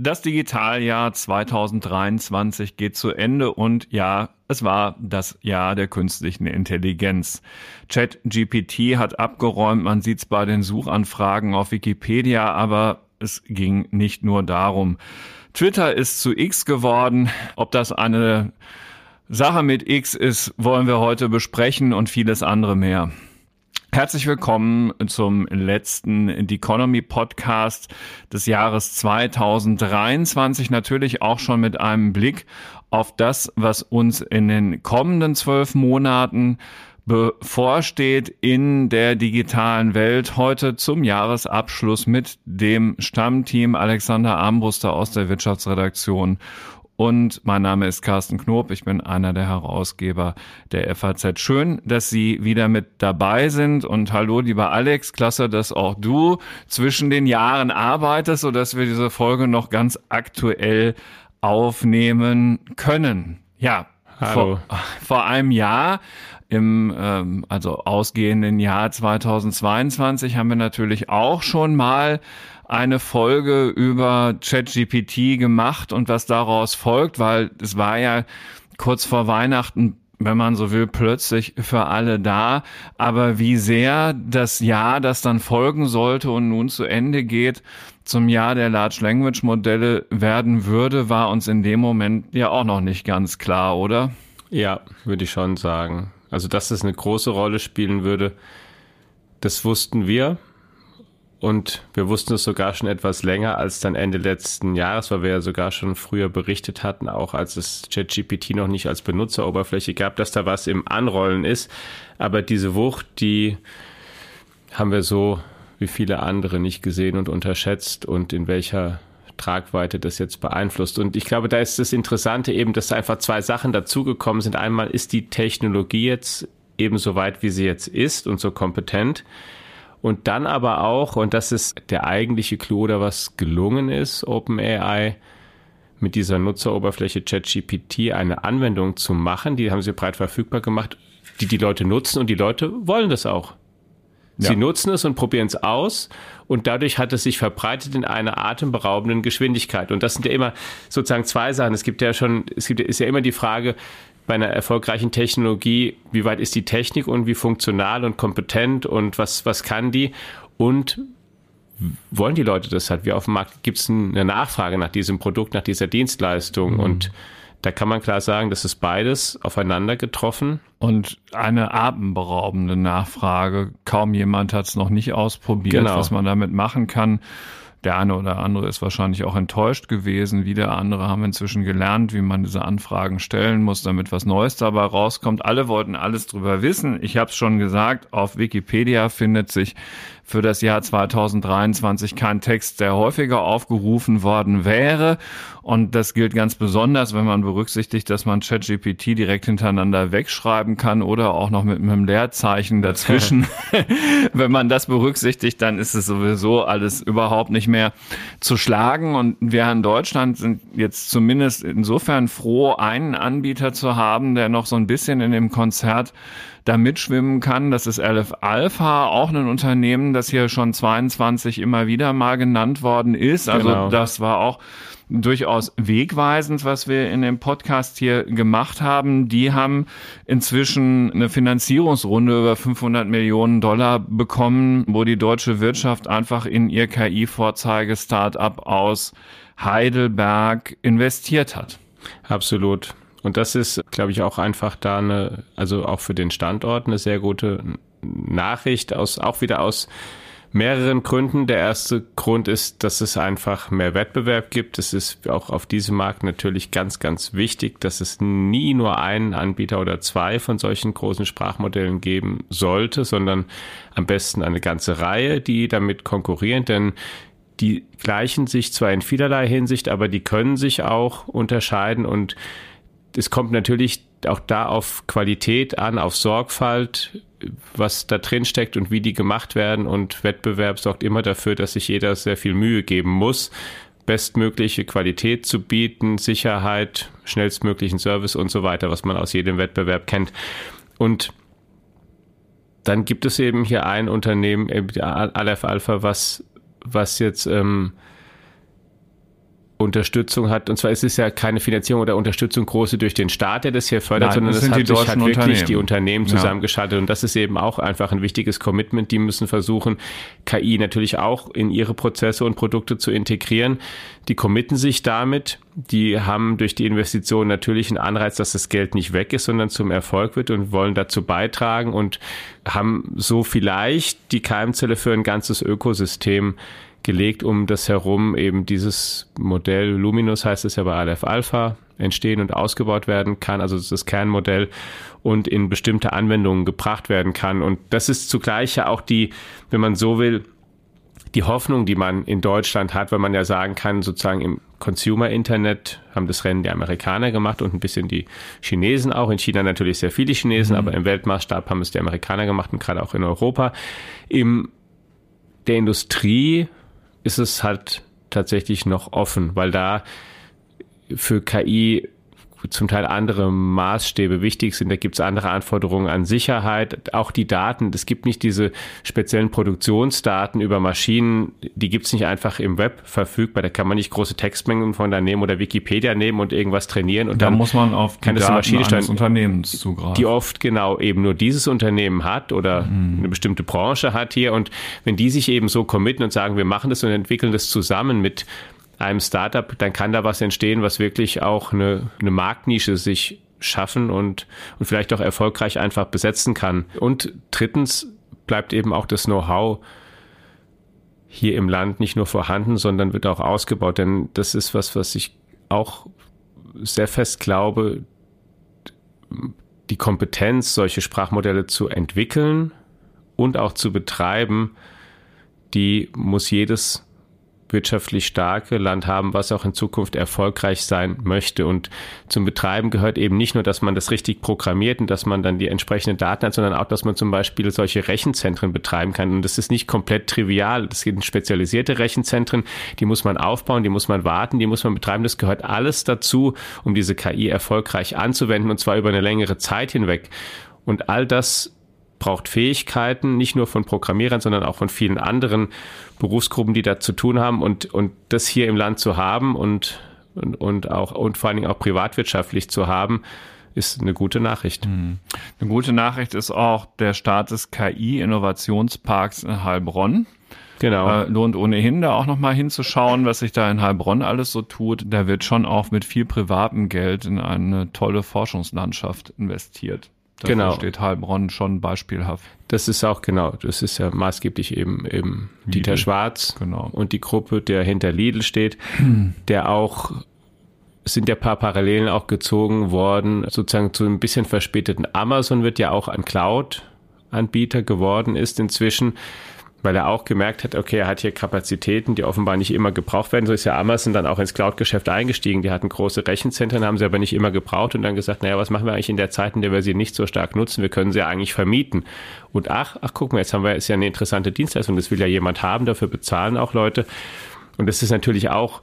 Das Digitaljahr 2023 geht zu Ende und ja, es war das Jahr der künstlichen Intelligenz. ChatGPT hat abgeräumt, man sieht es bei den Suchanfragen auf Wikipedia, aber es ging nicht nur darum. Twitter ist zu X geworden. Ob das eine Sache mit X ist, wollen wir heute besprechen und vieles andere mehr. Herzlich willkommen zum letzten The Economy Podcast des Jahres 2023. Natürlich auch schon mit einem Blick auf das, was uns in den kommenden zwölf Monaten bevorsteht in der digitalen Welt. Heute zum Jahresabschluss mit dem Stammteam Alexander Armbruster aus der Wirtschaftsredaktion und mein Name ist Carsten Knob. Ich bin einer der Herausgeber der FAZ. Schön, dass Sie wieder mit dabei sind. Und hallo, lieber Alex. Klasse, dass auch du zwischen den Jahren arbeitest, sodass wir diese Folge noch ganz aktuell aufnehmen können. Ja, Hallo. Vor, vor einem Jahr im ähm, also ausgehenden Jahr 2022 haben wir natürlich auch schon mal eine Folge über ChatGPT gemacht und was daraus folgt, weil es war ja kurz vor Weihnachten wenn man so will, plötzlich für alle da. Aber wie sehr das Jahr, das dann folgen sollte und nun zu Ende geht, zum Jahr der Large Language Modelle werden würde, war uns in dem Moment ja auch noch nicht ganz klar, oder? Ja, würde ich schon sagen. Also, dass es eine große Rolle spielen würde, das wussten wir. Und wir wussten es sogar schon etwas länger als dann Ende letzten Jahres, weil wir ja sogar schon früher berichtet hatten, auch als es ChatGPT noch nicht als Benutzeroberfläche gab, dass da was im Anrollen ist. Aber diese Wucht, die haben wir so wie viele andere nicht gesehen und unterschätzt und in welcher Tragweite das jetzt beeinflusst. Und ich glaube, da ist das Interessante eben, dass da einfach zwei Sachen dazugekommen sind. Einmal ist die Technologie jetzt eben so weit, wie sie jetzt ist und so kompetent. Und dann aber auch, und das ist der eigentliche Clou oder was gelungen ist, OpenAI mit dieser Nutzeroberfläche ChatGPT eine Anwendung zu machen, die haben sie breit verfügbar gemacht, die die Leute nutzen und die Leute wollen das auch. Sie ja. nutzen es und probieren es aus und dadurch hat es sich verbreitet in einer atemberaubenden Geschwindigkeit. Und das sind ja immer sozusagen zwei Sachen. Es gibt ja schon, es gibt, ist ja immer die Frage, bei einer erfolgreichen Technologie, wie weit ist die Technik und wie funktional und kompetent und was, was kann die? Und wollen die Leute das halt? Wie auf dem Markt gibt es eine Nachfrage nach diesem Produkt, nach dieser Dienstleistung mhm. und da kann man klar sagen, das ist beides aufeinander getroffen. Und eine atemberaubende Nachfrage. Kaum jemand hat es noch nicht ausprobiert, genau. was man damit machen kann. Der eine oder andere ist wahrscheinlich auch enttäuscht gewesen. Wieder andere haben inzwischen gelernt, wie man diese Anfragen stellen muss, damit was Neues dabei rauskommt. Alle wollten alles drüber wissen. Ich habe es schon gesagt, auf Wikipedia findet sich für das Jahr 2023 kein Text, der häufiger aufgerufen worden wäre. Und das gilt ganz besonders, wenn man berücksichtigt, dass man ChatGPT direkt hintereinander wegschreiben kann oder auch noch mit einem Leerzeichen dazwischen. wenn man das berücksichtigt, dann ist es sowieso alles überhaupt nicht mehr zu schlagen. Und wir in Deutschland sind jetzt zumindest insofern froh, einen Anbieter zu haben, der noch so ein bisschen in dem Konzert da mitschwimmen kann. Das ist LF Alpha, auch ein Unternehmen, das hier schon 22 immer wieder mal genannt worden ist. Also genau. das war auch durchaus wegweisend, was wir in dem Podcast hier gemacht haben. Die haben inzwischen eine Finanzierungsrunde über 500 Millionen Dollar bekommen, wo die deutsche Wirtschaft einfach in ihr KI-Vorzeige-Startup aus Heidelberg investiert hat. Absolut. Und das ist, glaube ich, auch einfach da eine, also auch für den Standort eine sehr gute Nachricht aus, auch wieder aus mehreren Gründen. Der erste Grund ist, dass es einfach mehr Wettbewerb gibt. Es ist auch auf diesem Markt natürlich ganz, ganz wichtig, dass es nie nur einen Anbieter oder zwei von solchen großen Sprachmodellen geben sollte, sondern am besten eine ganze Reihe, die damit konkurrieren. Denn die gleichen sich zwar in vielerlei Hinsicht, aber die können sich auch unterscheiden und es kommt natürlich auch da auf Qualität an, auf Sorgfalt, was da drin steckt und wie die gemacht werden. Und Wettbewerb sorgt immer dafür, dass sich jeder sehr viel Mühe geben muss, bestmögliche Qualität zu bieten, Sicherheit, schnellstmöglichen Service und so weiter, was man aus jedem Wettbewerb kennt. Und dann gibt es eben hier ein Unternehmen, Aleph Alpha, was, was jetzt ähm, Unterstützung hat. Und zwar ist es ja keine Finanzierung oder Unterstützung große durch den Staat, der das hier fördert, Nein, sondern es hat sich hat wirklich die Unternehmen zusammengeschaltet. Ja. Und das ist eben auch einfach ein wichtiges Commitment. Die müssen versuchen, KI natürlich auch in ihre Prozesse und Produkte zu integrieren. Die committen sich damit. Die haben durch die Investition natürlich einen Anreiz, dass das Geld nicht weg ist, sondern zum Erfolg wird und wollen dazu beitragen und haben so vielleicht die Keimzelle für ein ganzes Ökosystem gelegt, um das herum eben dieses Modell Luminous heißt es ja bei Aleph Alpha entstehen und ausgebaut werden kann, also das Kernmodell und in bestimmte Anwendungen gebracht werden kann. Und das ist zugleich ja auch die, wenn man so will, die Hoffnung, die man in Deutschland hat, weil man ja sagen kann, sozusagen im Consumer-Internet haben das Rennen die Amerikaner gemacht und ein bisschen die Chinesen auch. In China natürlich sehr viele Chinesen, mhm. aber im Weltmaßstab haben es die Amerikaner gemacht und gerade auch in Europa. Im der Industrie ist es halt tatsächlich noch offen, weil da für KI zum Teil andere Maßstäbe wichtig sind. Da gibt es andere Anforderungen an Sicherheit. Auch die Daten, es gibt nicht diese speziellen Produktionsdaten über Maschinen, die gibt es nicht einfach im Web verfügbar. Da kann man nicht große Textmengen von da nehmen oder Wikipedia nehmen und irgendwas trainieren. Und da dann muss man auf die Daten Maschine eines Unternehmens zugreifen. Die oft genau eben nur dieses Unternehmen hat oder mhm. eine bestimmte Branche hat hier. Und wenn die sich eben so committen und sagen, wir machen das und entwickeln das zusammen mit einem Startup, dann kann da was entstehen, was wirklich auch eine, eine Marktnische sich schaffen und, und vielleicht auch erfolgreich einfach besetzen kann. Und drittens bleibt eben auch das Know-how hier im Land nicht nur vorhanden, sondern wird auch ausgebaut. Denn das ist was, was ich auch sehr fest glaube, die Kompetenz, solche Sprachmodelle zu entwickeln und auch zu betreiben, die muss jedes wirtschaftlich starke Land haben, was auch in Zukunft erfolgreich sein möchte. Und zum Betreiben gehört eben nicht nur, dass man das richtig programmiert und dass man dann die entsprechenden Daten hat, sondern auch, dass man zum Beispiel solche Rechenzentren betreiben kann. Und das ist nicht komplett trivial. Das sind spezialisierte Rechenzentren, die muss man aufbauen, die muss man warten, die muss man betreiben. Das gehört alles dazu, um diese KI erfolgreich anzuwenden und zwar über eine längere Zeit hinweg. Und all das braucht Fähigkeiten, nicht nur von Programmierern, sondern auch von vielen anderen Berufsgruppen, die da zu tun haben und, und das hier im Land zu haben und, und, und auch und vor allen Dingen auch privatwirtschaftlich zu haben, ist eine gute Nachricht. Mhm. Eine gute Nachricht ist auch der Start des KI-Innovationsparks in Heilbronn. Genau. Äh, lohnt ohnehin da auch nochmal hinzuschauen, was sich da in Heilbronn alles so tut. Da wird schon auch mit viel privatem Geld in eine tolle Forschungslandschaft investiert. Dafür genau. steht Heilbronn schon beispielhaft. Das ist auch genau, das ist ja maßgeblich eben, eben Dieter Schwarz genau. und die Gruppe, der hinter Lidl steht, der auch sind ja paar Parallelen auch gezogen worden, sozusagen zu ein bisschen verspäteten Amazon wird ja auch ein Cloud-Anbieter geworden ist inzwischen weil er auch gemerkt hat, okay, er hat hier Kapazitäten, die offenbar nicht immer gebraucht werden. So ist ja Amazon dann auch ins Cloud-Geschäft eingestiegen. Die hatten große Rechenzentren, haben sie aber nicht immer gebraucht und dann gesagt, naja, was machen wir eigentlich in der Zeit, in der wir sie nicht so stark nutzen? Wir können sie ja eigentlich vermieten. Und ach, ach, guck mal, jetzt haben wir, ist ja eine interessante Dienstleistung, das will ja jemand haben, dafür bezahlen auch Leute. Und das ist natürlich auch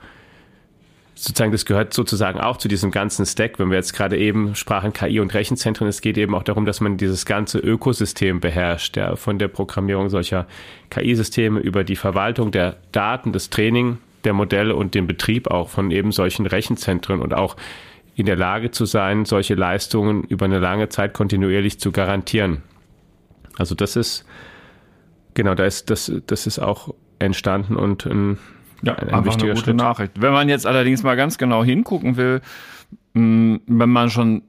sozusagen, das gehört sozusagen auch zu diesem ganzen Stack, wenn wir jetzt gerade eben sprachen KI und Rechenzentren, es geht eben auch darum, dass man dieses ganze Ökosystem beherrscht, ja, von der Programmierung solcher KI-Systeme über die Verwaltung der Daten, das Training der Modelle und den Betrieb auch von eben solchen Rechenzentren und auch in der Lage zu sein, solche Leistungen über eine lange Zeit kontinuierlich zu garantieren. Also das ist, genau, da ist, das, das ist auch entstanden und ein ja, ein, ein wichtiger eine gute Schritt. Nachricht. Wenn man jetzt allerdings mal ganz genau hingucken will, mm, wenn man schon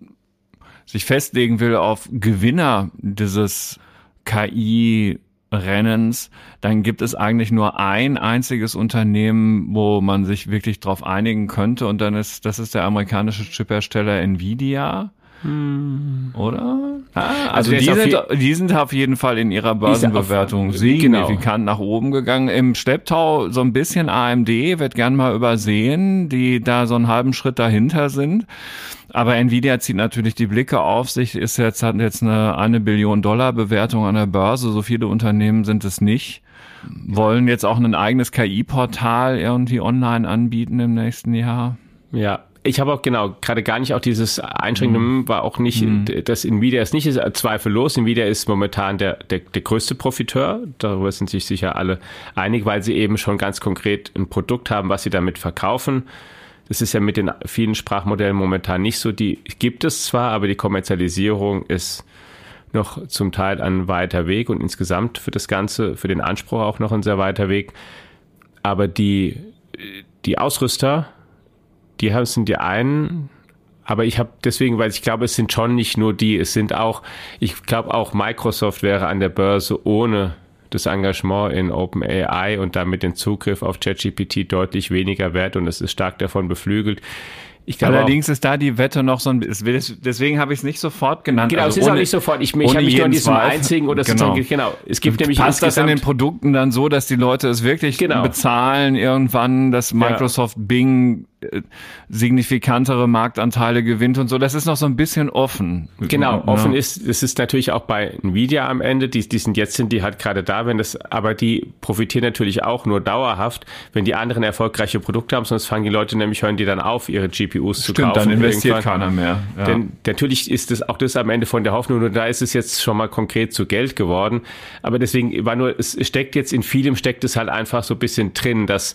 sich festlegen will auf Gewinner dieses KI Rennens, dann gibt es eigentlich nur ein einziges Unternehmen, wo man sich wirklich darauf einigen könnte und dann ist das ist der amerikanische Chiphersteller Nvidia. Hm. Oder? Ah, also, also die sind, die sind auf jeden Fall in ihrer Börsenbewertung genau. signifikant genau. nach oben gegangen. Im Schlepptau so ein bisschen AMD wird gern mal übersehen, die da so einen halben Schritt dahinter sind. Aber Nvidia zieht natürlich die Blicke auf sich, ist jetzt, hat jetzt eine, eine Billion Dollar Bewertung an der Börse. So viele Unternehmen sind es nicht. Wollen jetzt auch ein eigenes KI-Portal irgendwie online anbieten im nächsten Jahr. Ja, ich habe auch genau gerade gar nicht auch dieses Einschränkende mhm. war auch nicht, mhm. dass Nvidia ist nicht ist, zweifellos. Nvidia ist momentan der, der, der größte Profiteur. Darüber sind sich sicher alle einig, weil sie eben schon ganz konkret ein Produkt haben, was sie damit verkaufen. Das ist ja mit den vielen Sprachmodellen momentan nicht so. Die gibt es zwar, aber die Kommerzialisierung ist noch zum Teil ein weiter Weg und insgesamt für das Ganze, für den Anspruch auch noch ein sehr weiter Weg. Aber die, die Ausrüster, die sind die einen, aber ich habe deswegen, weil ich glaube, es sind schon nicht nur die, es sind auch, ich glaube auch Microsoft wäre an der Börse ohne das Engagement in OpenAI und damit den Zugriff auf ChatGPT deutlich weniger wert und es ist stark davon beflügelt. Allerdings auch, ist da die Wette noch so ein bisschen, deswegen habe ich es nicht sofort genannt. Genau, also es ist ohne, auch nicht sofort. Ich, ich habe mich nur an diesem Zweifel, einzigen oder genau. genau. Es gibt nämlich Passt das in den Produkten dann so, dass die Leute es wirklich genau. bezahlen irgendwann, dass Microsoft ja. Bing signifikantere Marktanteile gewinnt und so. Das ist noch so ein bisschen offen. Genau, ja. offen ist, es ist natürlich auch bei Nvidia am Ende, die, die sind jetzt sind die halt gerade da, wenn das, aber die profitieren natürlich auch nur dauerhaft, wenn die anderen erfolgreiche Produkte haben, sonst fangen die Leute nämlich, hören die dann auf, ihre GPUs zu Stimmt, kaufen. dann investiert keiner mehr. Ja. Denn natürlich ist das auch das am Ende von der Hoffnung, nur da ist es jetzt schon mal konkret zu Geld geworden. Aber deswegen war nur, es steckt jetzt in vielem, steckt es halt einfach so ein bisschen drin, dass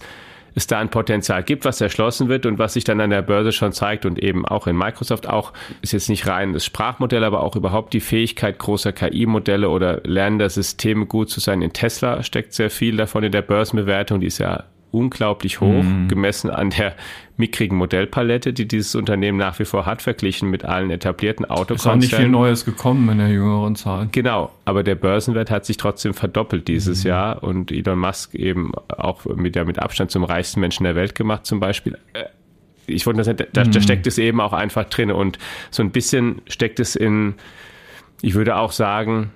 es da ein Potenzial gibt, was erschlossen wird und was sich dann an der Börse schon zeigt und eben auch in Microsoft auch, ist jetzt nicht rein das Sprachmodell, aber auch überhaupt die Fähigkeit großer KI-Modelle oder lernender Systeme gut zu sein. In Tesla steckt sehr viel davon in der Börsenbewertung, die ist ja unglaublich hoch, mhm. gemessen an der mickrigen Modellpalette, die dieses Unternehmen nach wie vor hat, verglichen mit allen etablierten Autokonzernen. Ist auch nicht viel Neues gekommen in der jüngeren Zeit. Genau, aber der Börsenwert hat sich trotzdem verdoppelt dieses mhm. Jahr und Elon Musk eben auch mit, ja, mit Abstand zum reichsten Menschen der Welt gemacht zum Beispiel. Äh, ich wollte das, da, da mhm. steckt es eben auch einfach drin und so ein bisschen steckt es in, ich würde auch sagen,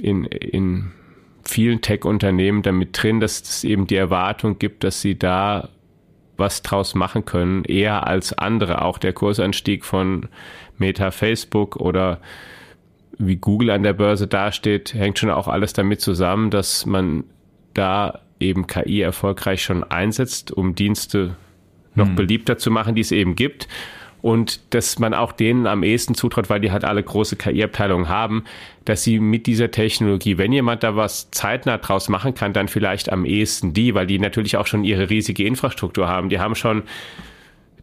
in, in vielen Tech-Unternehmen damit drin, dass es eben die Erwartung gibt, dass sie da was draus machen können, eher als andere. Auch der Kursanstieg von Meta, Facebook oder wie Google an der Börse dasteht, hängt schon auch alles damit zusammen, dass man da eben KI erfolgreich schon einsetzt, um Dienste noch hm. beliebter zu machen, die es eben gibt und dass man auch denen am ehesten zutraut, weil die halt alle große KI-Abteilungen haben, dass sie mit dieser Technologie, wenn jemand da was zeitnah draus machen kann, dann vielleicht am ehesten die, weil die natürlich auch schon ihre riesige Infrastruktur haben. Die haben schon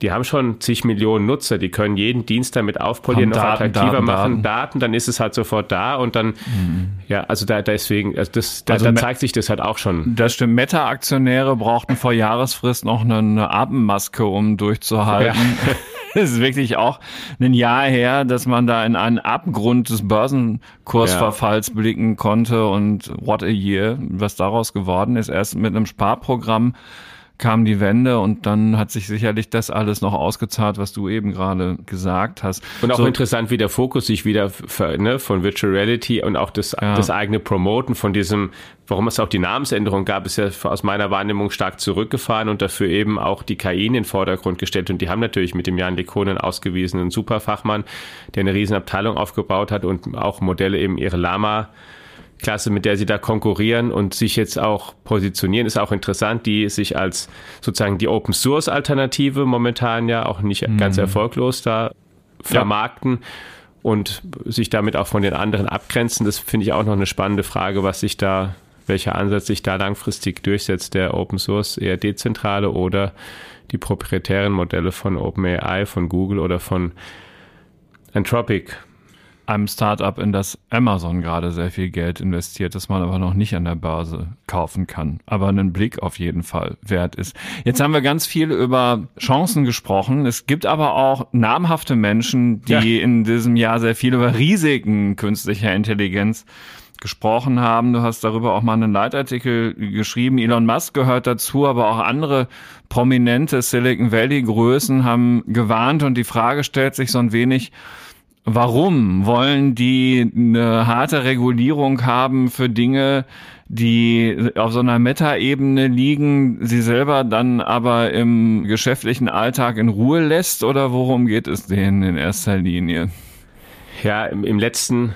die haben schon zig Millionen Nutzer, die können jeden Dienst damit aufpolieren, noch Daten, attraktiver Daten, machen, Daten. Daten. dann ist es halt sofort da und dann, mhm. ja, also da deswegen, also das, da, also da zeigt sich das halt auch schon. Das stimmt, Meta-Aktionäre brauchten vor Jahresfrist noch eine, eine Atemmaske, um durchzuhalten. Ja. es ist wirklich auch ein Jahr her, dass man da in einen Abgrund des Börsenkursverfalls ja. blicken konnte und what a year, was daraus geworden ist. Erst mit einem Sparprogramm kam die Wende und dann hat sich sicherlich das alles noch ausgezahlt, was du eben gerade gesagt hast. Und auch so, interessant, wie der Fokus sich wieder ne, von Virtual Reality und auch das, ja. das eigene Promoten von diesem, warum es auch die Namensänderung gab, ist ja aus meiner Wahrnehmung stark zurückgefahren und dafür eben auch die KI in den Vordergrund gestellt. Und die haben natürlich mit dem Jan Lekonen ausgewiesenen Superfachmann, der eine Riesenabteilung aufgebaut hat und auch Modelle eben ihre Lama Klasse, mit der sie da konkurrieren und sich jetzt auch positionieren, ist auch interessant, die sich als sozusagen die Open Source Alternative momentan ja auch nicht mhm. ganz erfolglos da vermarkten ja. und sich damit auch von den anderen abgrenzen. Das finde ich auch noch eine spannende Frage, was sich da, welcher Ansatz sich da langfristig durchsetzt, der Open Source eher dezentrale oder die proprietären Modelle von OpenAI, von Google oder von Anthropic einem Startup, in das Amazon gerade sehr viel Geld investiert, das man aber noch nicht an der Börse kaufen kann, aber einen Blick auf jeden Fall wert ist. Jetzt haben wir ganz viel über Chancen gesprochen. Es gibt aber auch namhafte Menschen, die ja. in diesem Jahr sehr viel über Risiken künstlicher Intelligenz gesprochen haben. Du hast darüber auch mal einen Leitartikel geschrieben. Elon Musk gehört dazu, aber auch andere prominente Silicon Valley Größen haben gewarnt und die Frage stellt sich so ein wenig, Warum wollen die eine harte Regulierung haben für Dinge, die auf so einer Meta-Ebene liegen, sie selber dann aber im geschäftlichen Alltag in Ruhe lässt? Oder worum geht es denen in erster Linie? Ja, im, im letzten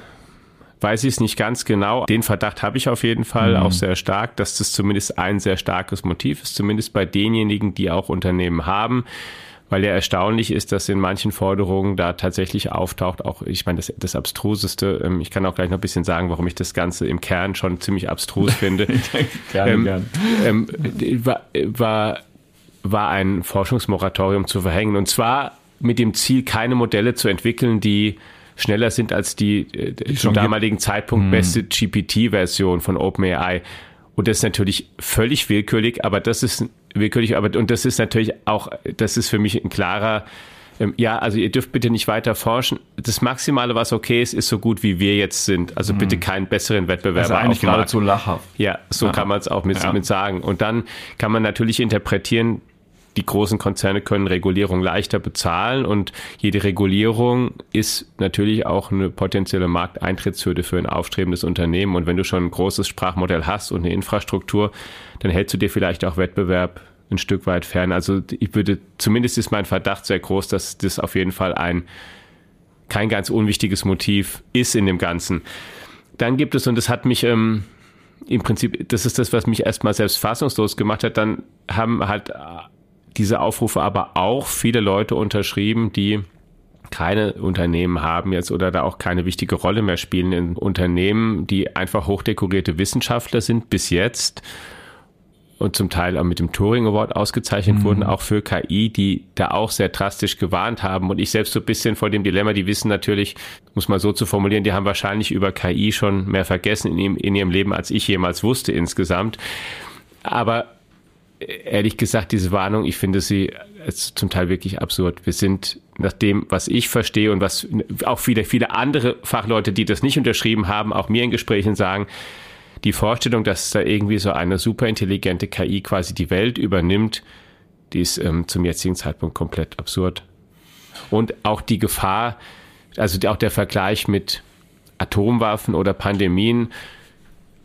weiß ich es nicht ganz genau. Den Verdacht habe ich auf jeden Fall mhm. auch sehr stark, dass das zumindest ein sehr starkes Motiv ist, zumindest bei denjenigen, die auch Unternehmen haben weil ja erstaunlich ist, dass in manchen Forderungen da tatsächlich auftaucht, auch ich meine, das, das Abstruseste, ähm, ich kann auch gleich noch ein bisschen sagen, warum ich das Ganze im Kern schon ziemlich abstrus finde. gerne, ähm, gerne. Ähm, war, war, war ein Forschungsmoratorium zu verhängen und zwar mit dem Ziel, keine Modelle zu entwickeln, die schneller sind als die, äh, zum damaligen. Zeitpunkt hm. beste GPT-Version von OpenAI. Und das ist natürlich völlig willkürlich, aber das ist willkürlich, aber und das ist natürlich auch, das ist für mich ein klarer, ähm, ja, also ihr dürft bitte nicht weiter forschen. Das Maximale, was okay ist, ist so gut, wie wir jetzt sind. Also mhm. bitte keinen besseren Wettbewerber. Also eigentlich geradezu lachhaft. Ja, so ja. kann man es auch mit, ja. mit sagen. Und dann kann man natürlich interpretieren, die großen Konzerne können Regulierung leichter bezahlen und jede Regulierung ist natürlich auch eine potenzielle Markteintrittshürde für ein aufstrebendes Unternehmen. Und wenn du schon ein großes Sprachmodell hast und eine Infrastruktur, dann hältst du dir vielleicht auch Wettbewerb ein Stück weit fern. Also ich würde, zumindest ist mein Verdacht sehr groß, dass das auf jeden Fall ein kein ganz unwichtiges Motiv ist in dem Ganzen. Dann gibt es, und das hat mich ähm, im Prinzip, das ist das, was mich erstmal selbst fassungslos gemacht hat, dann haben halt diese Aufrufe aber auch viele Leute unterschrieben, die keine Unternehmen haben jetzt oder da auch keine wichtige Rolle mehr spielen in Unternehmen, die einfach hochdekorierte Wissenschaftler sind bis jetzt und zum Teil auch mit dem Turing Award ausgezeichnet mhm. wurden, auch für KI, die da auch sehr drastisch gewarnt haben. Und ich selbst so ein bisschen vor dem Dilemma, die wissen natürlich, muss man so zu formulieren, die haben wahrscheinlich über KI schon mehr vergessen in, in ihrem Leben, als ich jemals wusste insgesamt. Aber ehrlich gesagt, diese Warnung, ich finde sie zum Teil wirklich absurd. Wir sind nach dem, was ich verstehe und was auch viele, viele andere Fachleute, die das nicht unterschrieben haben, auch mir in Gesprächen sagen, die Vorstellung, dass da irgendwie so eine superintelligente KI quasi die Welt übernimmt, die ist ähm, zum jetzigen Zeitpunkt komplett absurd. Und auch die Gefahr, also auch der Vergleich mit Atomwaffen oder Pandemien,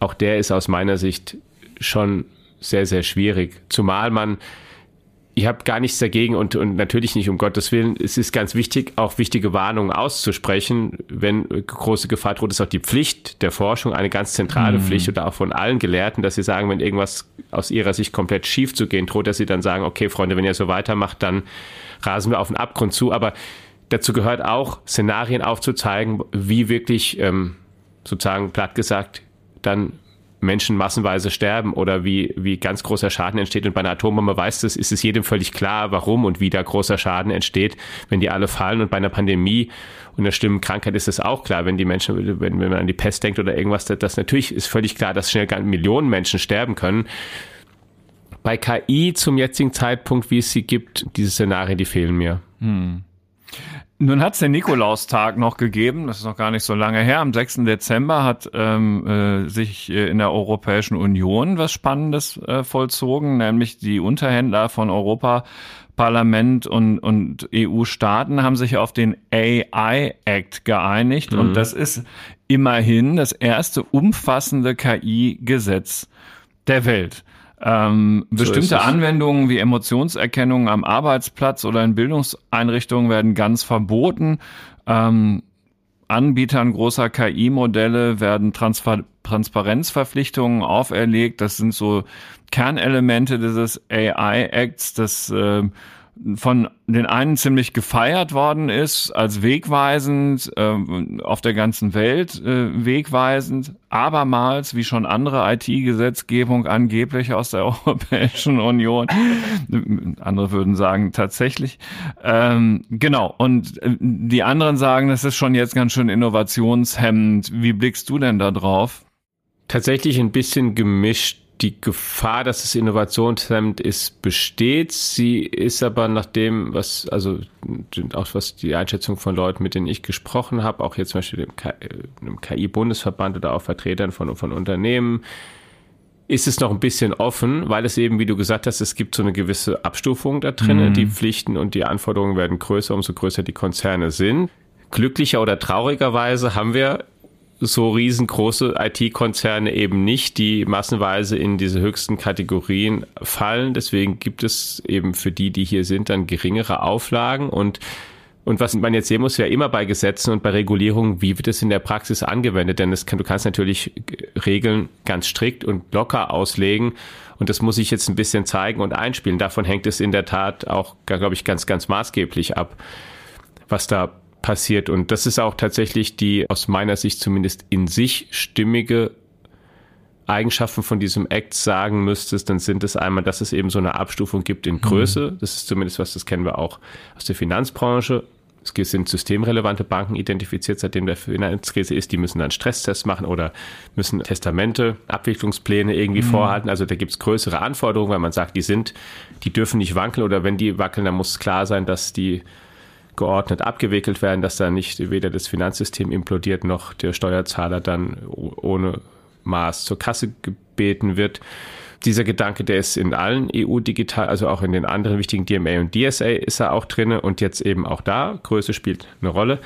auch der ist aus meiner Sicht schon sehr, sehr schwierig. Zumal man, ich habe gar nichts dagegen und, und natürlich nicht um Gottes Willen. Es ist ganz wichtig, auch wichtige Warnungen auszusprechen. Wenn große Gefahr droht, ist auch die Pflicht der Forschung eine ganz zentrale mhm. Pflicht oder auch von allen Gelehrten, dass sie sagen, wenn irgendwas aus ihrer Sicht komplett schief zu gehen droht, dass sie dann sagen, okay, Freunde, wenn ihr so weitermacht, dann rasen wir auf den Abgrund zu. Aber dazu gehört auch, Szenarien aufzuzeigen, wie wirklich ähm, sozusagen platt gesagt dann Menschen massenweise sterben oder wie, wie ganz großer Schaden entsteht. Und bei einer Atombombe weiß das, ist es jedem völlig klar, warum und wie da großer Schaden entsteht, wenn die alle fallen. Und bei einer Pandemie und einer schlimmen Krankheit ist es auch klar, wenn die Menschen, wenn, wenn man an die Pest denkt oder irgendwas, das natürlich ist völlig klar, dass schnell Millionen Menschen sterben können. Bei KI zum jetzigen Zeitpunkt, wie es sie gibt, diese Szenarien, die fehlen mir. Hm. Nun hat es den Nikolaustag noch gegeben, das ist noch gar nicht so lange her. Am 6. Dezember hat ähm, äh, sich äh, in der Europäischen Union was Spannendes äh, vollzogen, nämlich die Unterhändler von Europa Parlament und, und EU-Staaten haben sich auf den AI Act geeinigt mhm. und das ist immerhin das erste umfassende KI-Gesetz der Welt. Ähm, so bestimmte Anwendungen wie Emotionserkennung am Arbeitsplatz oder in Bildungseinrichtungen werden ganz verboten. Ähm, Anbietern großer KI-Modelle werden Transfer Transparenzverpflichtungen auferlegt. Das sind so Kernelemente dieses AI-Acts, das äh, von den einen ziemlich gefeiert worden ist, als wegweisend, äh, auf der ganzen Welt äh, wegweisend, abermals, wie schon andere IT-Gesetzgebung angeblich aus der Europäischen Union, andere würden sagen tatsächlich, ähm, genau, und äh, die anderen sagen, das ist schon jetzt ganz schön innovationshemmend. Wie blickst du denn da drauf? Tatsächlich ein bisschen gemischt die Gefahr, dass es innovationshemmend ist, besteht. Sie ist aber nach dem, was, also auch was die Einschätzung von Leuten, mit denen ich gesprochen habe, auch jetzt zum Beispiel dem KI-Bundesverband oder auch Vertretern von, von Unternehmen, ist es noch ein bisschen offen, weil es eben, wie du gesagt hast, es gibt so eine gewisse Abstufung da drin. Mhm. Die Pflichten und die Anforderungen werden größer, umso größer die Konzerne sind. Glücklicher oder traurigerweise haben wir so riesengroße IT-Konzerne eben nicht, die massenweise in diese höchsten Kategorien fallen. Deswegen gibt es eben für die, die hier sind, dann geringere Auflagen. Und Und was man jetzt sehen muss, ja immer bei Gesetzen und bei Regulierungen, wie wird es in der Praxis angewendet? Denn kann, du kannst natürlich Regeln ganz strikt und locker auslegen. Und das muss ich jetzt ein bisschen zeigen und einspielen. Davon hängt es in der Tat auch, glaube ich, ganz, ganz maßgeblich ab, was da passiert. Und das ist auch tatsächlich die aus meiner Sicht zumindest in sich stimmige Eigenschaften von diesem Act sagen müsstest, dann sind es einmal, dass es eben so eine Abstufung gibt in Größe. Mhm. Das ist zumindest was, das kennen wir auch aus der Finanzbranche. Es sind systemrelevante Banken identifiziert, seitdem der Finanzkrise ist. Die müssen dann Stresstests machen oder müssen Testamente, Abwicklungspläne irgendwie mhm. vorhalten. Also da gibt es größere Anforderungen, weil man sagt, die sind, die dürfen nicht wankeln oder wenn die wackeln, dann muss klar sein, dass die geordnet abgewickelt werden, dass da nicht weder das Finanzsystem implodiert noch der Steuerzahler dann ohne Maß zur Kasse gebeten wird. Dieser Gedanke, der ist in allen EU-Digital, also auch in den anderen wichtigen DMA und DSA ist er auch drin und jetzt eben auch da. Größe spielt eine Rolle.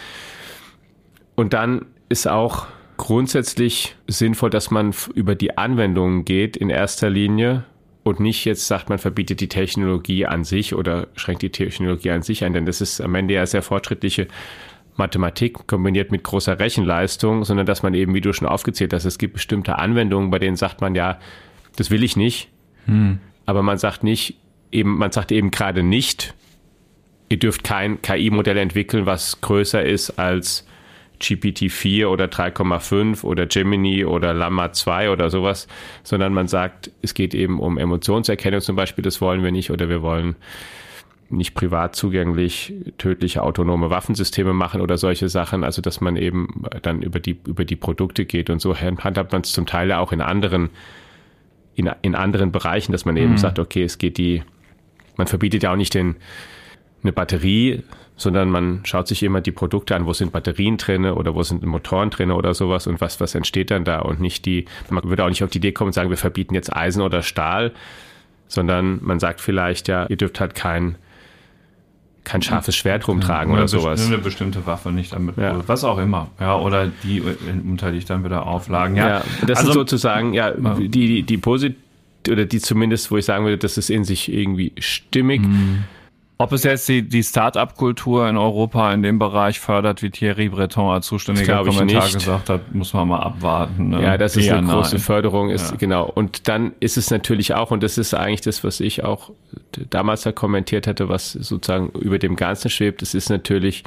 Und dann ist auch grundsätzlich sinnvoll, dass man über die Anwendungen geht in erster Linie und nicht jetzt sagt, man verbietet die Technologie an sich oder schränkt die Technologie an sich ein, denn das ist am Ende ja sehr fortschrittliche Mathematik kombiniert mit großer Rechenleistung, sondern dass man eben, wie du schon aufgezählt hast, es gibt bestimmte Anwendungen, bei denen sagt man ja, das will ich nicht. Hm. Aber man sagt nicht, eben, man sagt eben gerade nicht, ihr dürft kein KI-Modell entwickeln, was größer ist als GPT-4 oder 3,5 oder Gemini oder Llama 2 oder sowas, sondern man sagt, es geht eben um Emotionserkennung zum Beispiel, das wollen wir nicht oder wir wollen nicht privat zugänglich tödliche autonome Waffensysteme machen oder solche Sachen, also dass man eben dann über die, über die Produkte geht und so handhabt man es zum Teil ja auch in anderen, in, in anderen Bereichen, dass man eben mhm. sagt, okay, es geht die, man verbietet ja auch nicht den, eine Batterie, sondern man schaut sich immer die Produkte an, wo sind Batterien drinne oder wo sind Motoren drinne oder sowas und was, was entsteht dann da und nicht die, man würde auch nicht auf die Idee kommen und sagen, wir verbieten jetzt Eisen oder Stahl, sondern man sagt vielleicht, ja, ihr dürft halt kein kein scharfes Schwert rumtragen ja, oder, oder sowas. Eine bestimmte Waffe nicht damit, ja. was auch immer. Ja, oder die unter dich dann wieder Auflagen. Ja, ja das also, ist sozusagen, ja, die, die, die Posit oder die zumindest, wo ich sagen würde, das ist in sich irgendwie stimmig. Mhm. Ob es jetzt die, die Start-up-Kultur in Europa in dem Bereich fördert, wie Thierry Breton als zuständiger Kommentar gesagt hat, muss man mal abwarten. Ne? Ja, das ist Eher eine große nein. Förderung, ist ja. genau. Und dann ist es natürlich auch, und das ist eigentlich das, was ich auch damals da kommentiert hatte, was sozusagen über dem Ganzen schwebt, es ist natürlich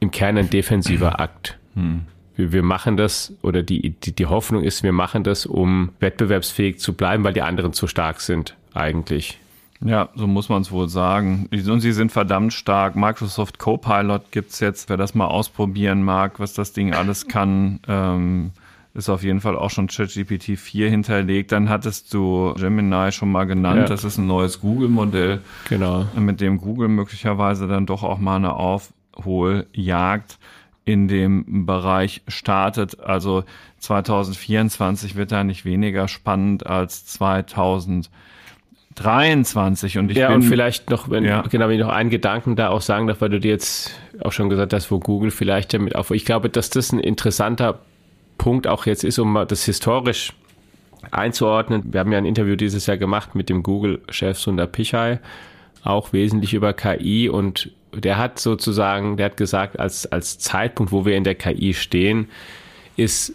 im Kern ein defensiver Akt. Hm. Wir, wir machen das, oder die, die, die Hoffnung ist, wir machen das, um wettbewerbsfähig zu bleiben, weil die anderen zu stark sind, eigentlich. Ja, so muss man es wohl sagen. Und sie sind verdammt stark. Microsoft Copilot gibt's jetzt, wer das mal ausprobieren mag, was das Ding alles kann. Ähm, ist auf jeden Fall auch schon ChatGPT 4 hinterlegt. Dann hattest du Gemini schon mal genannt. Ja. Das ist ein neues Google-Modell. Genau. Mit dem Google möglicherweise dann doch auch mal eine Aufholjagd in dem Bereich startet. Also 2024 wird da nicht weniger spannend als 2000. 23 und ich ja, bin, und vielleicht noch, wenn, ja. genau, wenn ich noch einen Gedanken da auch sagen darf, weil du dir jetzt auch schon gesagt hast, wo Google vielleicht damit auf. Ich glaube, dass das ein interessanter Punkt auch jetzt ist, um das historisch einzuordnen. Wir haben ja ein Interview dieses Jahr gemacht mit dem Google-Chef Sundar Pichai, auch wesentlich über KI und der hat sozusagen, der hat gesagt, als, als Zeitpunkt, wo wir in der KI stehen, ist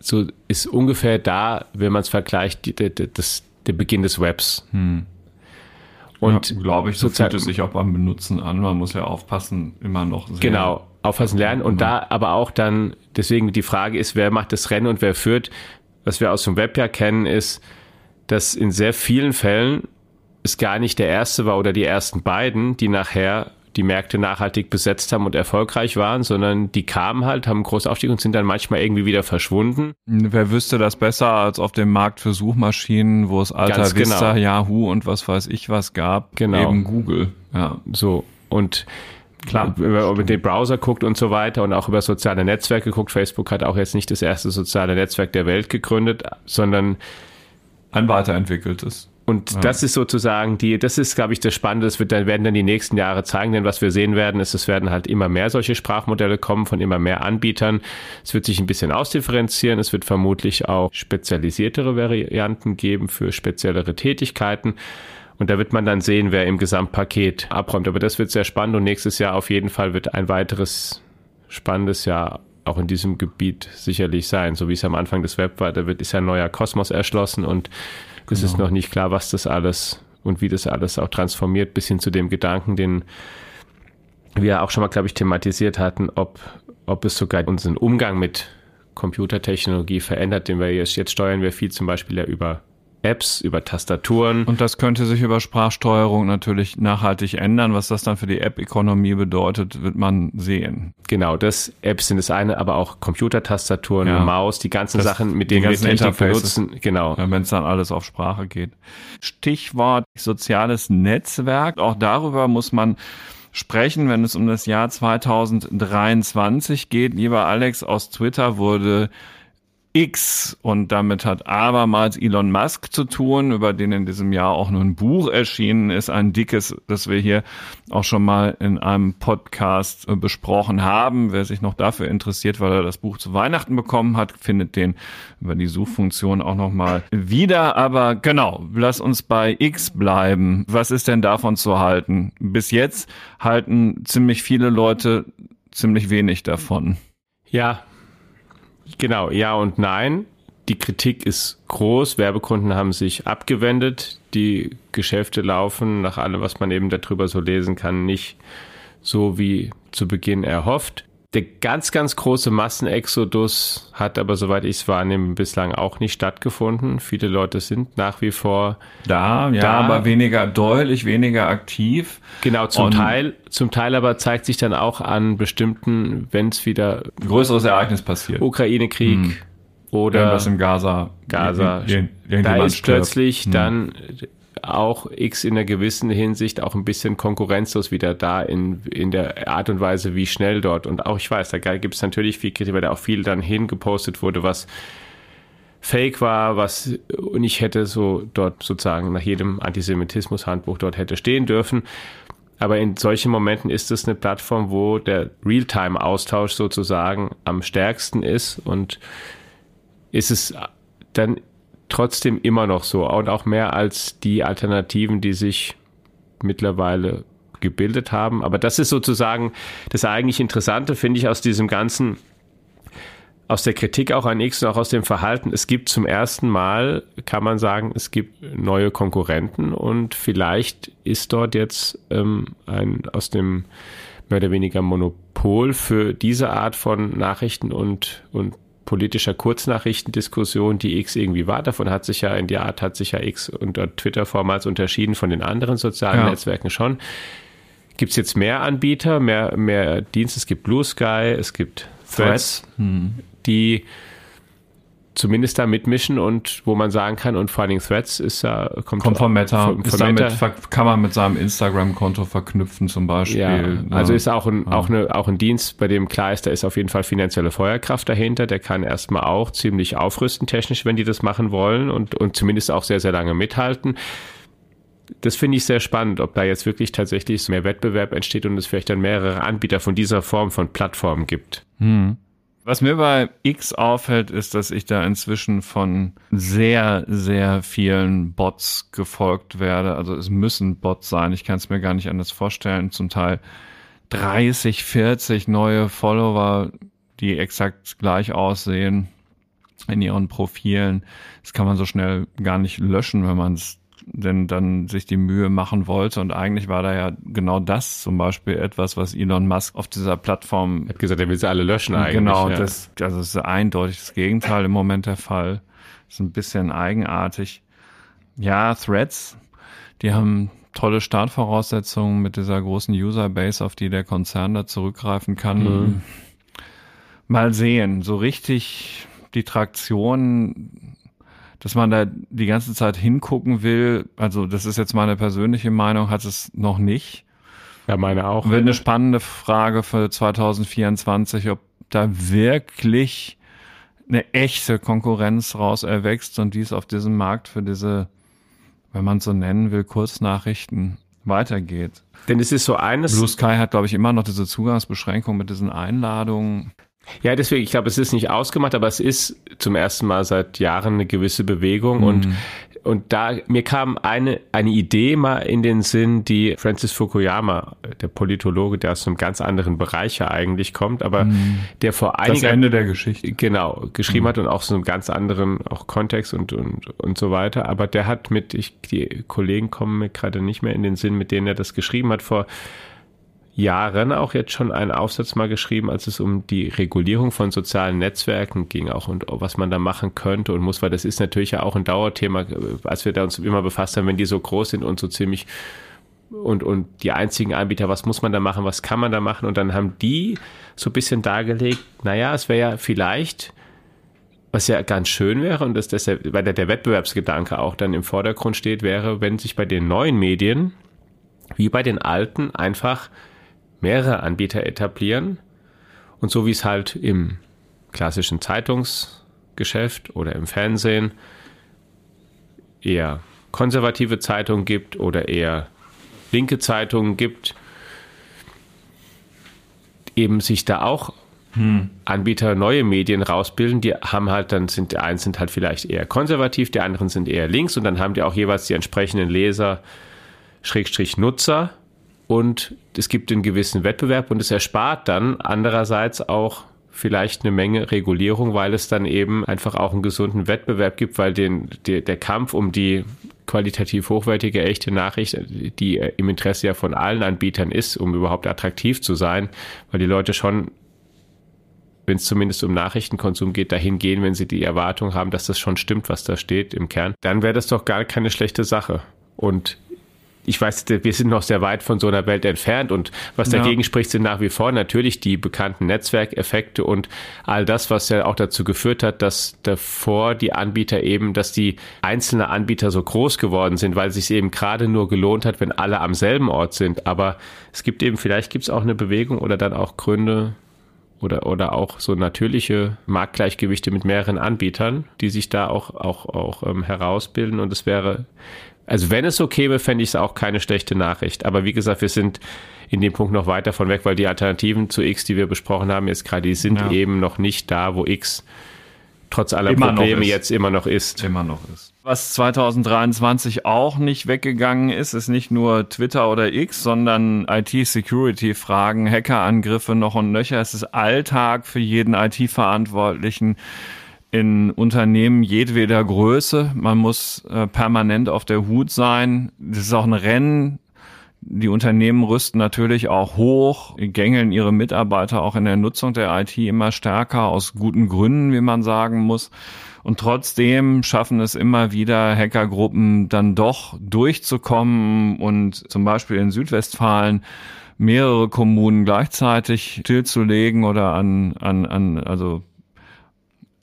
so, ist ungefähr da, wenn man es vergleicht, das, der Beginn des Webs. Hm. Und ja, glaube ich, so fühlt es sich auch beim Benutzen an. Man muss ja aufpassen, immer noch. Sehr genau, aufpassen lernen. Und da aber auch dann, deswegen die Frage ist, wer macht das Rennen und wer führt? Was wir aus dem Web ja kennen, ist, dass in sehr vielen Fällen es gar nicht der erste war oder die ersten beiden, die nachher die Märkte nachhaltig besetzt haben und erfolgreich waren, sondern die kamen halt, haben einen großen Aufstieg und sind dann manchmal irgendwie wieder verschwunden. Wer wüsste das besser als auf dem Markt für Suchmaschinen, wo es Alta Ganz Vista, genau. Yahoo und was weiß ich was gab, genau. eben Google. Ja, so und Klar, wenn man über den Browser guckt und so weiter und auch über soziale Netzwerke guckt, Facebook hat auch jetzt nicht das erste soziale Netzwerk der Welt gegründet, sondern ein weiterentwickeltes. Und ja. das ist sozusagen die, das ist, glaube ich, das Spannende. Das wird dann, werden dann die nächsten Jahre zeigen, denn was wir sehen werden, ist, es werden halt immer mehr solche Sprachmodelle kommen von immer mehr Anbietern. Es wird sich ein bisschen ausdifferenzieren. Es wird vermutlich auch spezialisiertere Varianten geben für speziellere Tätigkeiten. Und da wird man dann sehen, wer im Gesamtpaket abräumt. Aber das wird sehr spannend und nächstes Jahr auf jeden Fall wird ein weiteres spannendes Jahr auch in diesem Gebiet sicherlich sein. So wie es am Anfang des Web war, da wird ist ja ein neuer Kosmos erschlossen und es ist genau. noch nicht klar, was das alles und wie das alles auch transformiert, bis hin zu dem Gedanken, den wir auch schon mal, glaube ich, thematisiert hatten, ob, ob es sogar unseren Umgang mit Computertechnologie verändert, den wir jetzt, jetzt steuern wir viel zum Beispiel ja über Apps, über Tastaturen. Und das könnte sich über Sprachsteuerung natürlich nachhaltig ändern. Was das dann für die App-Ökonomie bedeutet, wird man sehen. Genau, das Apps sind das eine, aber auch Computertastaturen, ja. Maus, die ganzen das, Sachen, mit denen wir Technik benutzen. Genau. Ja, Wenn es dann alles auf Sprache geht. Stichwort soziales Netzwerk. Auch darüber muss man sprechen, wenn es um das Jahr 2023 geht. Lieber Alex, aus Twitter wurde X und damit hat abermals Elon Musk zu tun, über den in diesem Jahr auch nur ein Buch erschienen ist, ein dickes, das wir hier auch schon mal in einem Podcast äh, besprochen haben. Wer sich noch dafür interessiert, weil er das Buch zu Weihnachten bekommen hat, findet den über die Suchfunktion auch noch mal wieder. Aber genau, lass uns bei X bleiben. Was ist denn davon zu halten? Bis jetzt halten ziemlich viele Leute ziemlich wenig davon. Ja, Genau, ja und nein. Die Kritik ist groß. Werbekunden haben sich abgewendet. Die Geschäfte laufen nach allem, was man eben darüber so lesen kann, nicht so wie zu Beginn erhofft. Der ganz, ganz große Massenexodus hat aber, soweit ich es wahrnehme, bislang auch nicht stattgefunden. Viele Leute sind nach wie vor da, ja, da. aber weniger deutlich, weniger aktiv. Genau, zum Und Teil, zum Teil aber zeigt sich dann auch an bestimmten, wenn es wieder größeres Ereignis passiert, Ukraine-Krieg hm. Oder irgendwas im Gaza, Gaza, da ist plötzlich hm. dann auch X in einer gewissen Hinsicht auch ein bisschen konkurrenzlos wieder da in, in der Art und Weise, wie schnell dort. Und auch ich weiß, da gibt es natürlich viel Kritik, weil da auch viel dann hingepostet wurde, was fake war, was und ich hätte so dort sozusagen nach jedem Antisemitismus-Handbuch dort hätte stehen dürfen. Aber in solchen Momenten ist es eine Plattform, wo der Realtime-Austausch sozusagen am stärksten ist und ist es dann trotzdem immer noch so und auch mehr als die Alternativen, die sich mittlerweile gebildet haben. Aber das ist sozusagen das eigentlich Interessante, finde ich, aus diesem ganzen, aus der Kritik auch an X und auch aus dem Verhalten. Es gibt zum ersten Mal, kann man sagen, es gibt neue Konkurrenten und vielleicht ist dort jetzt ähm, ein aus dem mehr oder weniger Monopol für diese Art von Nachrichten und, und politischer Kurznachrichtendiskussion, die X irgendwie war. Davon hat sich ja in der Art hat sich ja X unter Twitter vormals unterschieden von den anderen sozialen ja. Netzwerken schon. Gibt es jetzt mehr Anbieter, mehr, mehr Dienste? Es gibt Blue Sky, es gibt Threads, Threads. Hm. die zumindest da mitmischen und wo man sagen kann, und vor allen Dingen Threads ist ja, kommt, kommt von Meta, von, von Meta. Damit, kann man mit seinem Instagram-Konto verknüpfen zum Beispiel. Ja, ne? also ist auch ein, ja. auch, eine, auch ein Dienst, bei dem klar ist, da ist auf jeden Fall finanzielle Feuerkraft dahinter, der kann erstmal auch ziemlich aufrüsten technisch, wenn die das machen wollen und, und zumindest auch sehr, sehr lange mithalten das finde ich sehr spannend, ob da jetzt wirklich tatsächlich mehr Wettbewerb entsteht und es vielleicht dann mehrere Anbieter von dieser Form von Plattformen gibt. Hm. Was mir bei X auffällt, ist, dass ich da inzwischen von sehr, sehr vielen Bots gefolgt werde. Also es müssen Bots sein. Ich kann es mir gar nicht anders vorstellen. Zum Teil 30, 40 neue Follower, die exakt gleich aussehen in ihren Profilen. Das kann man so schnell gar nicht löschen, wenn man es denn dann sich die Mühe machen wollte. Und eigentlich war da ja genau das zum Beispiel etwas, was Elon Musk auf dieser Plattform. Er hat gesagt, er will sie alle löschen eigentlich. Genau, ja. das, also das ist eindeutig das Gegenteil im Moment der Fall. Das ist ein bisschen eigenartig. Ja, Threads, die haben tolle Startvoraussetzungen mit dieser großen Userbase, auf die der Konzern da zurückgreifen kann. Mhm. Mal sehen, so richtig die Traktion dass man da die ganze Zeit hingucken will. Also das ist jetzt meine persönliche Meinung, hat es noch nicht. Ja, meine auch. Wird eine spannende Frage für 2024, ob da wirklich eine echte Konkurrenz raus erwächst und dies auf diesem Markt für diese, wenn man es so nennen will, Kurznachrichten weitergeht. Denn es ist so eines. Blue Sky hat, glaube ich, immer noch diese Zugangsbeschränkung mit diesen Einladungen. Ja, deswegen, ich glaube, es ist nicht ausgemacht, aber es ist zum ersten Mal seit Jahren eine gewisse Bewegung mhm. und und da, mir kam eine, eine Idee mal in den Sinn, die Francis Fukuyama, der Politologe, der aus einem ganz anderen Bereich ja eigentlich kommt, aber mhm. der vor einiger... Das Ende der Geschichte. Genau, geschrieben mhm. hat und auch so einem ganz anderen auch Kontext und, und, und so weiter. Aber der hat mit, ich, die Kollegen kommen mir gerade nicht mehr in den Sinn, mit denen er das geschrieben hat, vor Jahren auch jetzt schon einen Aufsatz mal geschrieben, als es um die Regulierung von sozialen Netzwerken ging, auch und was man da machen könnte und muss, weil das ist natürlich ja auch ein Dauerthema, als wir da uns immer befasst haben, wenn die so groß sind und so ziemlich und, und die einzigen Anbieter, was muss man da machen, was kann man da machen? Und dann haben die so ein bisschen dargelegt, naja, es wäre ja vielleicht, was ja ganz schön wäre und dass deshalb, weil der, der Wettbewerbsgedanke auch dann im Vordergrund steht, wäre, wenn sich bei den neuen Medien wie bei den alten einfach mehrere Anbieter etablieren. Und so wie es halt im klassischen Zeitungsgeschäft oder im Fernsehen eher konservative Zeitungen gibt oder eher linke Zeitungen gibt, eben sich da auch hm. Anbieter neue Medien rausbilden, die haben halt dann sind die einen sind halt vielleicht eher konservativ, die anderen sind eher links und dann haben die auch jeweils die entsprechenden Leser Schrägstrich Nutzer und es gibt einen gewissen Wettbewerb und es erspart dann andererseits auch vielleicht eine Menge Regulierung, weil es dann eben einfach auch einen gesunden Wettbewerb gibt, weil den, der, der Kampf um die qualitativ hochwertige, echte Nachricht, die im Interesse ja von allen Anbietern ist, um überhaupt attraktiv zu sein, weil die Leute schon, wenn es zumindest um Nachrichtenkonsum geht, dahin gehen, wenn sie die Erwartung haben, dass das schon stimmt, was da steht im Kern, dann wäre das doch gar keine schlechte Sache. Und ich weiß, wir sind noch sehr weit von so einer Welt entfernt und was dagegen ja. spricht, sind nach wie vor natürlich die bekannten Netzwerkeffekte und all das, was ja auch dazu geführt hat, dass davor die Anbieter eben, dass die einzelnen Anbieter so groß geworden sind, weil es sich eben gerade nur gelohnt hat, wenn alle am selben Ort sind. Aber es gibt eben, vielleicht gibt es auch eine Bewegung oder dann auch Gründe, oder, oder auch so natürliche Marktgleichgewichte mit mehreren Anbietern, die sich da auch, auch, auch ähm, herausbilden. Und es wäre also wenn es so käme, fände ich es auch keine schlechte Nachricht. Aber wie gesagt, wir sind in dem Punkt noch weit davon weg, weil die Alternativen zu X, die wir besprochen haben, jetzt gerade, die sind ja. eben noch nicht da, wo X trotz aller immer Probleme jetzt immer noch ist. Immer noch ist. Was 2023 auch nicht weggegangen ist, ist nicht nur Twitter oder X, sondern IT-Security-Fragen, Hackerangriffe noch und nöcher. Es ist Alltag für jeden IT-Verantwortlichen in Unternehmen jedweder Größe. Man muss äh, permanent auf der Hut sein. Das ist auch ein Rennen. Die Unternehmen rüsten natürlich auch hoch, gängeln ihre Mitarbeiter auch in der Nutzung der IT immer stärker aus guten Gründen, wie man sagen muss. Und trotzdem schaffen es immer wieder Hackergruppen dann doch durchzukommen und zum Beispiel in Südwestfalen mehrere Kommunen gleichzeitig stillzulegen oder an, an, an also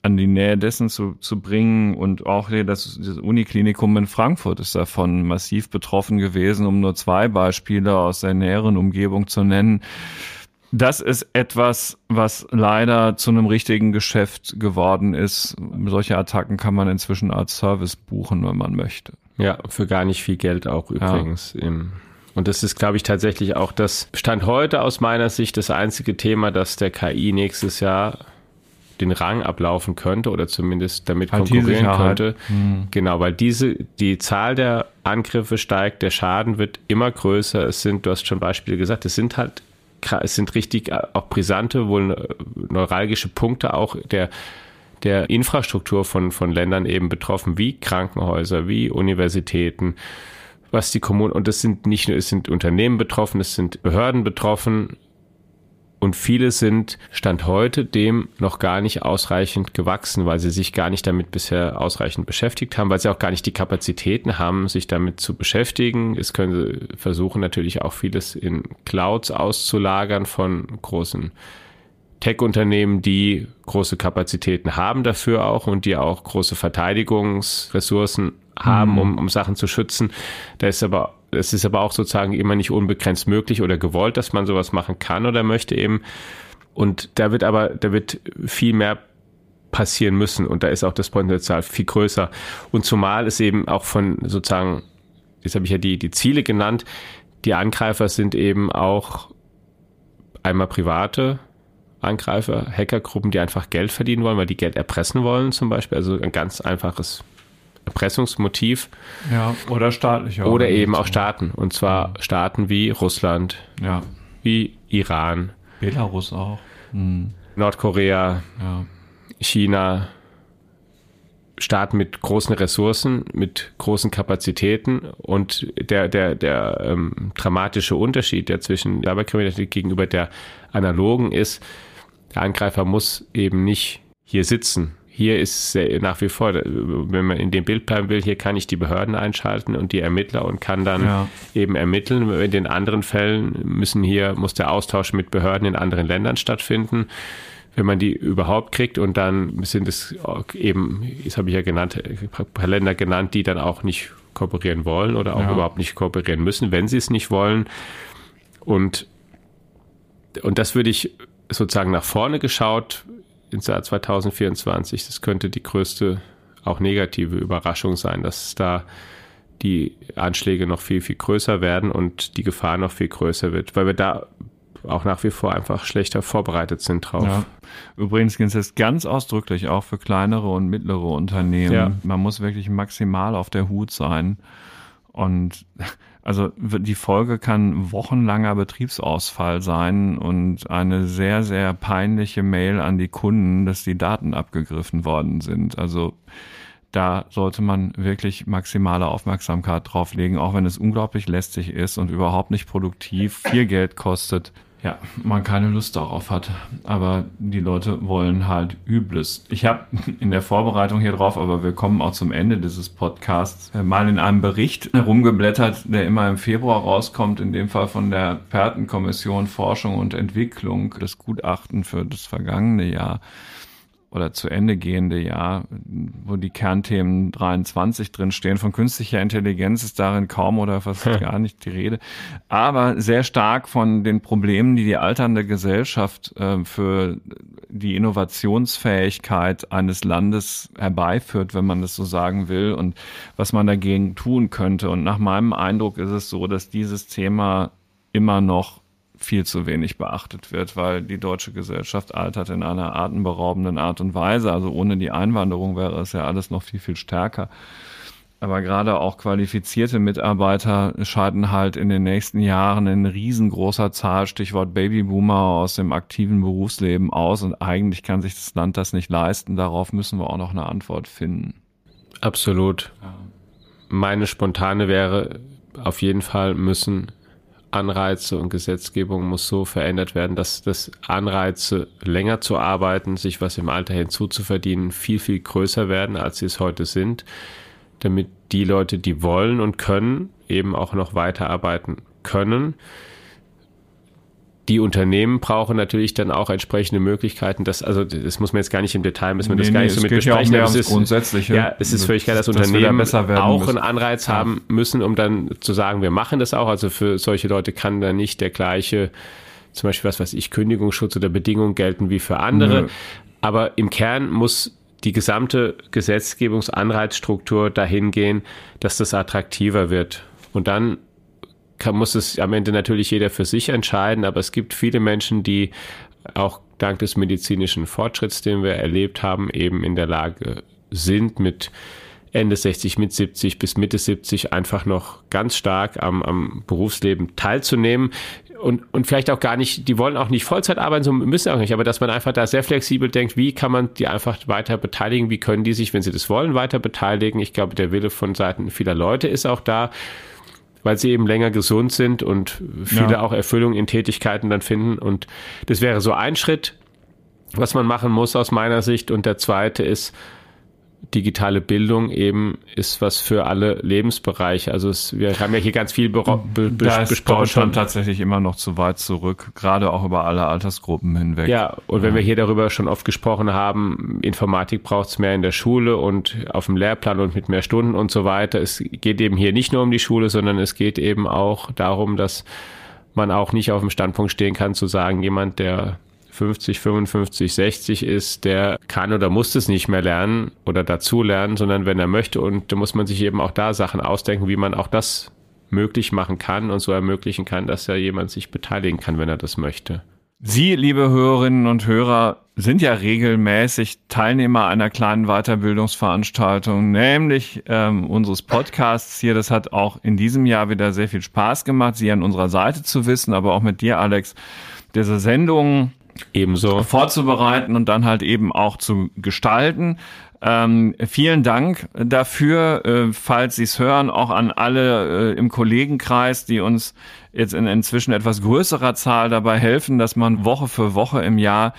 an die Nähe dessen zu, zu bringen. Und auch das, das Uniklinikum in Frankfurt ist davon massiv betroffen gewesen, um nur zwei Beispiele aus der näheren Umgebung zu nennen. Das ist etwas, was leider zu einem richtigen Geschäft geworden ist. Solche Attacken kann man inzwischen als Service buchen, wenn man möchte. Ja, für gar nicht viel Geld auch übrigens. Ja. Und das ist, glaube ich, tatsächlich auch das Stand heute aus meiner Sicht das einzige Thema, das der KI nächstes Jahr den Rang ablaufen könnte oder zumindest damit halt konkurrieren könnte. Mhm. Genau, weil diese, die Zahl der Angriffe steigt, der Schaden wird immer größer. Es sind, du hast schon Beispiele gesagt, es sind halt, es sind richtig äh, auch brisante, wohl neuralgische Punkte auch der, der Infrastruktur von, von Ländern eben betroffen, wie Krankenhäuser, wie Universitäten, was die Kommunen, und es sind nicht nur, es sind Unternehmen betroffen, es sind Behörden betroffen, und viele sind Stand heute dem noch gar nicht ausreichend gewachsen, weil sie sich gar nicht damit bisher ausreichend beschäftigt haben, weil sie auch gar nicht die Kapazitäten haben, sich damit zu beschäftigen. Es können sie versuchen natürlich auch vieles in Clouds auszulagern von großen Tech-Unternehmen, die große Kapazitäten haben dafür auch und die auch große Verteidigungsressourcen haben, mhm. um, um Sachen zu schützen. Da ist aber es ist aber auch sozusagen immer nicht unbegrenzt möglich oder gewollt, dass man sowas machen kann oder möchte eben. Und da wird aber, da wird viel mehr passieren müssen und da ist auch das Potenzial viel größer. Und zumal es eben auch von sozusagen, jetzt habe ich ja die, die Ziele genannt, die Angreifer sind eben auch einmal private Angreifer, Hackergruppen, die einfach Geld verdienen wollen, weil die Geld erpressen wollen zum Beispiel. Also ein ganz einfaches Erpressungsmotiv. Ja, oder staatliche. Oder eben auch Staaten. Und zwar Staaten wie Russland, ja. wie Iran. Belarus auch. Hm. Nordkorea, Ja. China, Staaten mit großen Ressourcen, mit großen Kapazitäten und der, der, der ähm, dramatische Unterschied, der zwischen Cyberkriminalität gegenüber der analogen ist, der Angreifer muss eben nicht hier sitzen. Hier ist nach wie vor, wenn man in dem Bild bleiben will, hier kann ich die Behörden einschalten und die Ermittler und kann dann Ja. eben ermitteln. In den anderen Fällen müssen hier, muss der Austausch mit Behörden in anderen Ländern stattfinden wenn man die überhaupt kriegt und dann sind es eben, das habe ich ja genannt, ein paar Länder genannt, die dann auch nicht kooperieren wollen oder auch Ja. überhaupt nicht kooperieren müssen, wenn sie es nicht wollen. Und, und das würde ich sozusagen nach vorne geschaut ins Jahr 2024, das könnte die größte auch negative Überraschung sein, dass da die Anschläge noch viel, viel größer werden und die Gefahr noch viel größer wird, weil wir da auch nach wie vor einfach schlechter vorbereitet sind drauf. Ja. Übrigens gilt es ganz ausdrücklich auch für kleinere und mittlere Unternehmen. Ja. Man muss wirklich maximal auf der Hut sein. Und also die Folge kann wochenlanger Betriebsausfall sein und eine sehr, sehr peinliche Mail an die Kunden, dass die Daten abgegriffen worden sind. Also da sollte man wirklich maximale Aufmerksamkeit drauf legen, auch wenn es unglaublich lästig ist und überhaupt nicht produktiv, viel Geld kostet. Ja, man keine Lust darauf hat. Aber die Leute wollen halt Übles. Ich habe in der Vorbereitung hier drauf, aber wir kommen auch zum Ende dieses Podcasts, äh, mal in einem Bericht herumgeblättert, der immer im Februar rauskommt, in dem Fall von der Expertenkommission Forschung und Entwicklung, das Gutachten für das vergangene Jahr oder zu Ende gehende Jahr, wo die Kernthemen 23 drin stehen. Von künstlicher Intelligenz ist darin kaum oder fast gar nicht die Rede, aber sehr stark von den Problemen, die die alternde Gesellschaft äh, für die Innovationsfähigkeit eines Landes herbeiführt, wenn man das so sagen will, und was man dagegen tun könnte. Und nach meinem Eindruck ist es so, dass dieses Thema immer noch viel zu wenig beachtet wird, weil die deutsche Gesellschaft altert in einer atemberaubenden Art und Weise. Also ohne die Einwanderung wäre es ja alles noch viel, viel stärker. Aber gerade auch qualifizierte Mitarbeiter scheiden halt in den nächsten Jahren in riesengroßer Zahl, Stichwort Babyboomer, aus dem aktiven Berufsleben aus. Und eigentlich kann sich das Land das nicht leisten. Darauf müssen wir auch noch eine Antwort finden. Absolut. Meine spontane wäre, auf jeden Fall müssen Anreize und Gesetzgebung muss so verändert werden, dass das Anreize, länger zu arbeiten, sich was im Alter hinzuzuverdienen, viel, viel größer werden, als sie es heute sind, damit die Leute, die wollen und können, eben auch noch weiterarbeiten können. Die Unternehmen brauchen natürlich dann auch entsprechende Möglichkeiten, das, also das muss man jetzt gar nicht im Detail, müssen wir das Nee, gar nee, nicht so mit ja besprechen. aber es ist, Grundsätzliche. ja, es ist völlig klar, dass Dass da Unternehmen werden auch müssen. einen Anreiz Ja. haben müssen, um dann zu sagen, wir machen das auch. Also für solche Leute kann dann nicht der gleiche, zum Beispiel was weiß ich, Kündigungsschutz oder Bedingungen gelten wie für andere. Nö. Aber im Kern muss die gesamte Gesetzgebungsanreizstruktur dahin gehen, dass das attraktiver wird. Und dann kann, muss es am Ende natürlich jeder für sich entscheiden, aber es gibt viele Menschen, die auch dank des medizinischen Fortschritts, den wir erlebt haben, eben in der Lage sind, mit Ende 60, mit 70 bis Mitte 70 einfach noch ganz stark am, am Berufsleben teilzunehmen. Und, und vielleicht auch gar nicht, die wollen auch nicht Vollzeit arbeiten, so müssen auch nicht, aber dass man einfach da sehr flexibel denkt, wie kann man die einfach weiter beteiligen, wie können die sich, wenn sie das wollen, weiter beteiligen. Ich glaube, der Wille von Seiten vieler Leute ist auch da, weil sie eben länger gesund sind und viele Ja. auch Erfüllung in Tätigkeiten dann finden. Und das wäre so ein Schritt, was man machen muss aus meiner Sicht. Und der zweite ist, digitale Bildung eben ist was für alle Lebensbereiche. Also es, wir haben ja hier ganz viel be, be, Da ist besprochen. Deutschland tatsächlich immer noch zu weit zurück, gerade auch über alle Altersgruppen hinweg. Ja, und wenn wir hier darüber schon oft gesprochen haben, Informatik braucht es mehr in der Schule und auf dem Lehrplan und mit mehr Stunden und so weiter. Es geht eben hier nicht nur um die Schule, sondern es geht eben auch darum, dass man auch nicht auf dem Standpunkt stehen kann zu sagen, jemand, der 50, 55, 60 ist, der kann oder muss es nicht mehr lernen oder dazu lernen, sondern wenn er möchte. Und da muss man sich eben auch da Sachen ausdenken, wie man auch das möglich machen kann und so ermöglichen kann, dass ja jemand sich beteiligen kann, wenn er das möchte. Sie, liebe Hörerinnen und Hörer, sind ja regelmäßig Teilnehmer einer kleinen Weiterbildungsveranstaltung, nämlich ähm, unseres Podcasts hier. Das hat auch in diesem Jahr wieder sehr viel Spaß gemacht, Sie an unserer Seite zu wissen, aber auch mit dir, Alex, diese Sendung ebenso vorzubereiten und dann halt eben auch zu gestalten. Ähm, vielen Dank dafür, äh, falls Sie es hören, auch an alle äh, im Kollegenkreis, die uns jetzt in inzwischen etwas größerer Zahl dabei helfen, dass man Woche für Woche im Jahr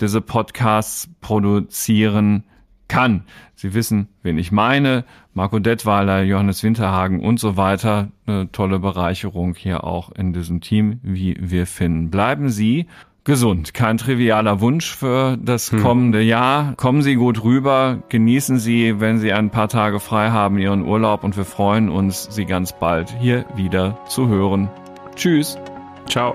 diese Podcasts produzieren kann. Sie wissen, wen ich meine. Marco Detweiler, Johannes Winterhagen und so weiter. Eine tolle Bereicherung hier auch in diesem Team, wie wir finden. Bleiben Sie gesund. Kein trivialer Wunsch für das hm. kommende Jahr. Kommen Sie gut rüber, genießen Sie, wenn Sie ein paar Tage frei haben, Ihren Urlaub und wir freuen uns, Sie ganz bald hier wieder zu hören. Tschüss. Ciao.